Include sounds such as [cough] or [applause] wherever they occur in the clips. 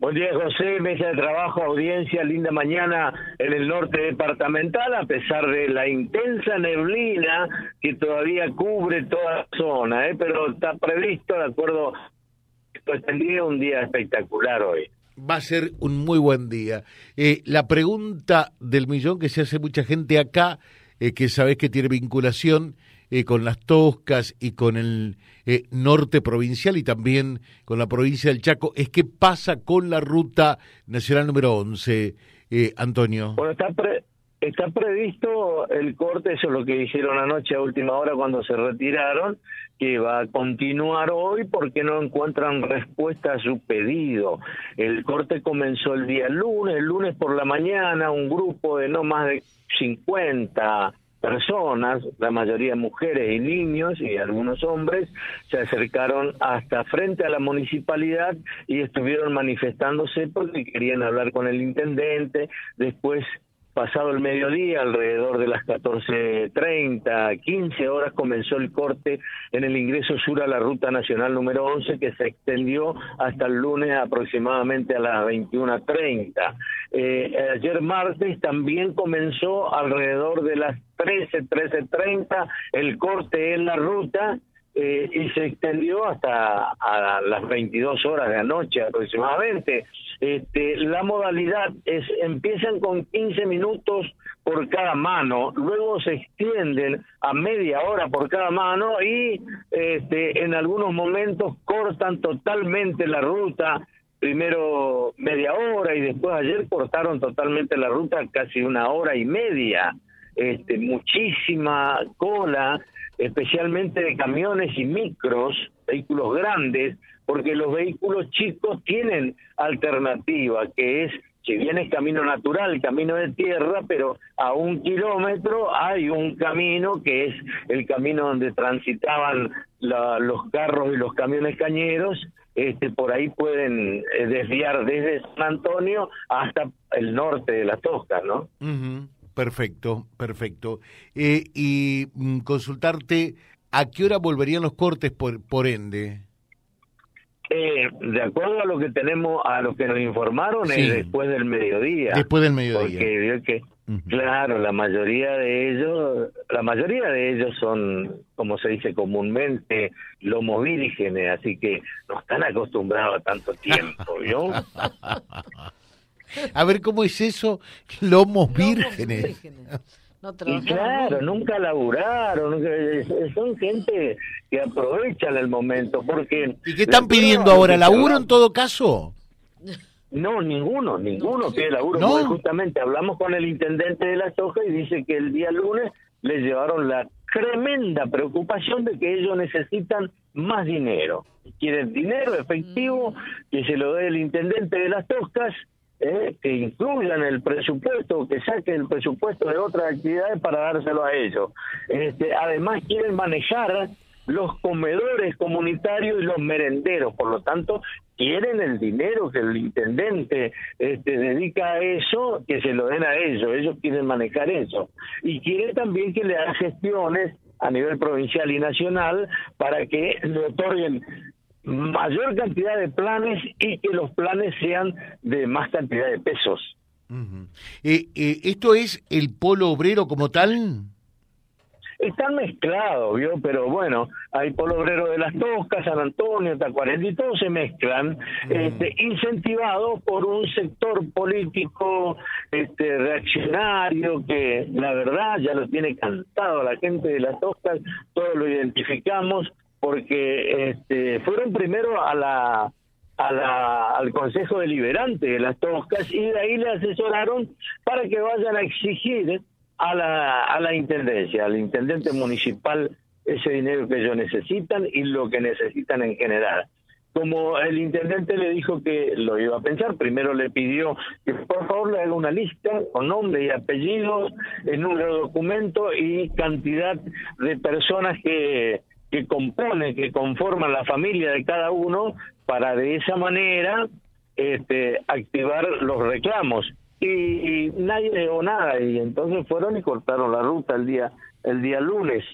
Buen día, José. Mesa de trabajo, audiencia, linda mañana en el norte departamental, a pesar de la intensa neblina que todavía cubre toda la zona, ¿eh? pero está previsto, de acuerdo, pues tendría un día espectacular hoy. Va a ser un muy buen día. Eh, la pregunta del millón que se hace mucha gente acá, eh, que sabes que tiene vinculación eh, con las Toscas y con el eh, norte provincial y también con la provincia del Chaco, es qué pasa con la ruta nacional número 11, eh, Antonio. Bueno, está, está previsto el corte, eso es lo que dijeron anoche a última hora cuando se retiraron, que va a continuar hoy porque no encuentran respuesta a su pedido. El corte comenzó el día lunes, el lunes por la mañana, un grupo de no más de 50 personas, la mayoría mujeres y niños y algunos hombres, se acercaron hasta frente a la municipalidad y estuvieron manifestándose porque querían hablar con el intendente, después pasado el mediodía, alrededor de las 14.30, 15 horas, comenzó el corte en el ingreso sur a la Ruta Nacional número 11, que se extendió hasta el lunes aproximadamente a las 21.30. Eh, ayer martes también comenzó alrededor de las 13, 13.30 el corte en la ruta eh, y se extendió hasta a las 22 horas de anoche aproximadamente. Este, la modalidad es empiezan con 15 minutos por cada mano, luego se extienden a media hora por cada mano y este, en algunos momentos cortan totalmente la ruta primero media hora y después ayer cortaron totalmente la ruta casi una hora y media. Este, muchísima cola, especialmente de camiones y micros, vehículos grandes, porque los vehículos chicos tienen alternativa, que es, si bien es camino natural, camino de tierra, pero a un kilómetro hay un camino que es el camino donde transitaban los carros y los camiones cañeros, este, por ahí pueden eh, desviar desde San Antonio hasta el norte de la Tosca, ¿no? Perfecto, perfecto. Eh, y mm, consultarte, ¿a qué hora volverían los cortes por, por ende? Eh, de acuerdo a lo que tenemos, a lo que nos informaron, es después del mediodía. Después del mediodía. Porque que, claro, la mayoría de ellos, la mayoría de ellos son, como se dice comúnmente, lomos vírgenes, así que no están acostumbrados a tanto [laughs] tiempo, ¿vio? A ver, ¿cómo es eso? Lomos vírgenes. y claro, nunca laburaron, son gente que aprovechan el momento, porque... ¿Y qué están pidiendo ahora? ¿Laburo en todo caso? No, ninguno, ninguno pide laburo, ¿No? justamente hablamos con el intendente de la soja y dice que el día lunes le llevaron la tremenda preocupación de que ellos necesitan más dinero. Quieren dinero efectivo, que se lo dé el intendente de las toscas, eh, que incluyan el presupuesto, que saquen el presupuesto de otras actividades para dárselo a ellos. Este, además quieren manejar los comedores comunitarios y los merenderos, por lo tanto quieren el dinero que el intendente este, dedica a eso, que se lo den a ellos, ellos quieren manejar eso. Y quieren también que le hagan gestiones a nivel provincial y nacional para que le otorguen mayor cantidad de planes y que los planes sean de más cantidad de pesos. Eh, eh, ¿Esto es el polo obrero como tal? Están mezclados, ¿vio? Pero bueno, hay polo obrero de las Toscas, San Antonio, Tacuarenta, y todos se mezclan, este, incentivados por un sector político este, reaccionario que la verdad ya lo tiene cantado la gente de las Toscas, todos lo identificamos, porque este, fueron primero a la, a la, al Consejo Deliberante de las Toscas y de ahí le asesoraron para que vayan a exigir a la, a la Intendencia, al Intendente Municipal, ese dinero que ellos necesitan y lo que necesitan en general. Como el intendente le dijo que lo iba a pensar, primero le pidió que por favor le haga una lista con nombre y apellidos, en un documento y cantidad de personas que que compone, que conforman la familia de cada uno para de esa manera este, activar los reclamos. Y, nadie negó nada y entonces fueron y cortaron la ruta el día el día lunes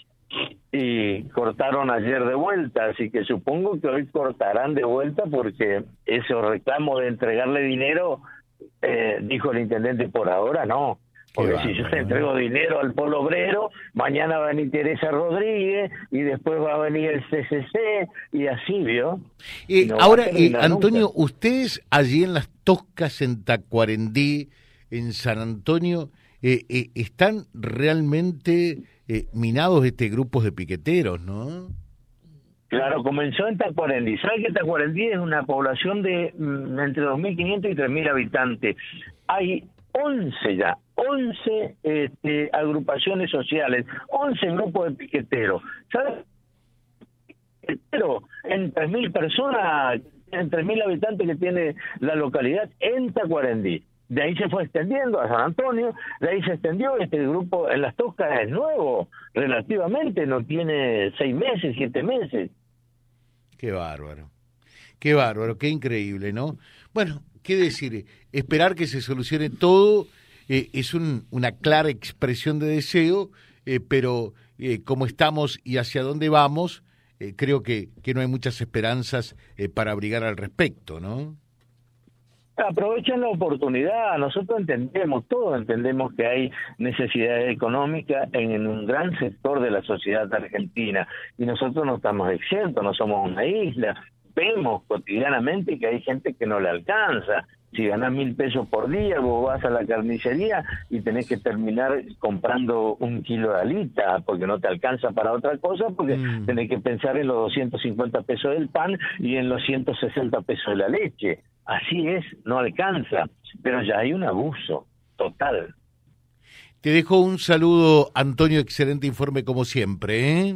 y cortaron ayer de vuelta, así que supongo que hoy cortarán de vuelta porque ese reclamo de entregarle dinero, eh, dijo el intendente, por ahora no. Porque si yo te entrego dinero al polo obrero, mañana va a venir Teresa Rodríguez y después va a venir el CCC y así, ¿vio? y ahora, eh, Antonio, ustedes allí en las Toscas, en Tacuarendí, en San Antonio, eh, eh, están realmente minados este grupo de piqueteros, ¿no? Claro, comenzó en Tacuarendí. ¿Sabes que Tacuarendí es una población de mm, entre 2.500 y 3.000 habitantes? Hay 11 ya, 11 este, agrupaciones sociales, 11 grupos de piqueteros. ¿Sabes? Pero en 3.000 personas, en 3.000 habitantes que tiene la localidad en Tacuarendí. De ahí se fue extendiendo a San Antonio, de ahí se extendió, este grupo en las Toscas es nuevo, relativamente, no tiene seis meses, siete meses. Qué bárbaro, qué bárbaro, qué increíble, ¿no? Bueno, ¿qué decir? Esperar que se solucione todo eh, es una clara expresión de deseo, eh, pero eh, como estamos y hacia dónde vamos, creo que, que no hay muchas esperanzas para abrigar al respecto, ¿no? Aprovechan la oportunidad, nosotros entendemos, todos entendemos que hay necesidades económicas en, un gran sector de la sociedad argentina y nosotros no estamos exentos, no somos una isla, vemos cotidianamente que hay gente que no le alcanza. Si ganas mil pesos por día, vos vas a la carnicería y tenés que terminar comprando un kilo de alita porque no te alcanza para otra cosa, porque mm. tenés que pensar en los 250 pesos del pan y en los 160 pesos de la leche. Así es, no alcanza, pero ya hay un abuso total. Te dejo un saludo, Antonio, excelente informe como siempre. ¿eh?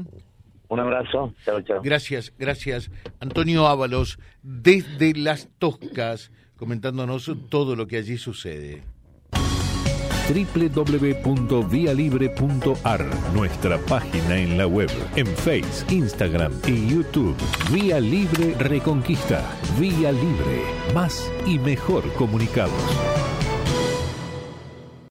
Un abrazo. Chao, chao. Gracias, gracias. Antonio Ábalos, desde Las Toscas, comentándonos todo lo que allí sucede www.vialibre.ar, nuestra página en la web, en Face, Instagram y YouTube. Vía Libre Reconquista. Vía Libre. Más y mejor comunicados.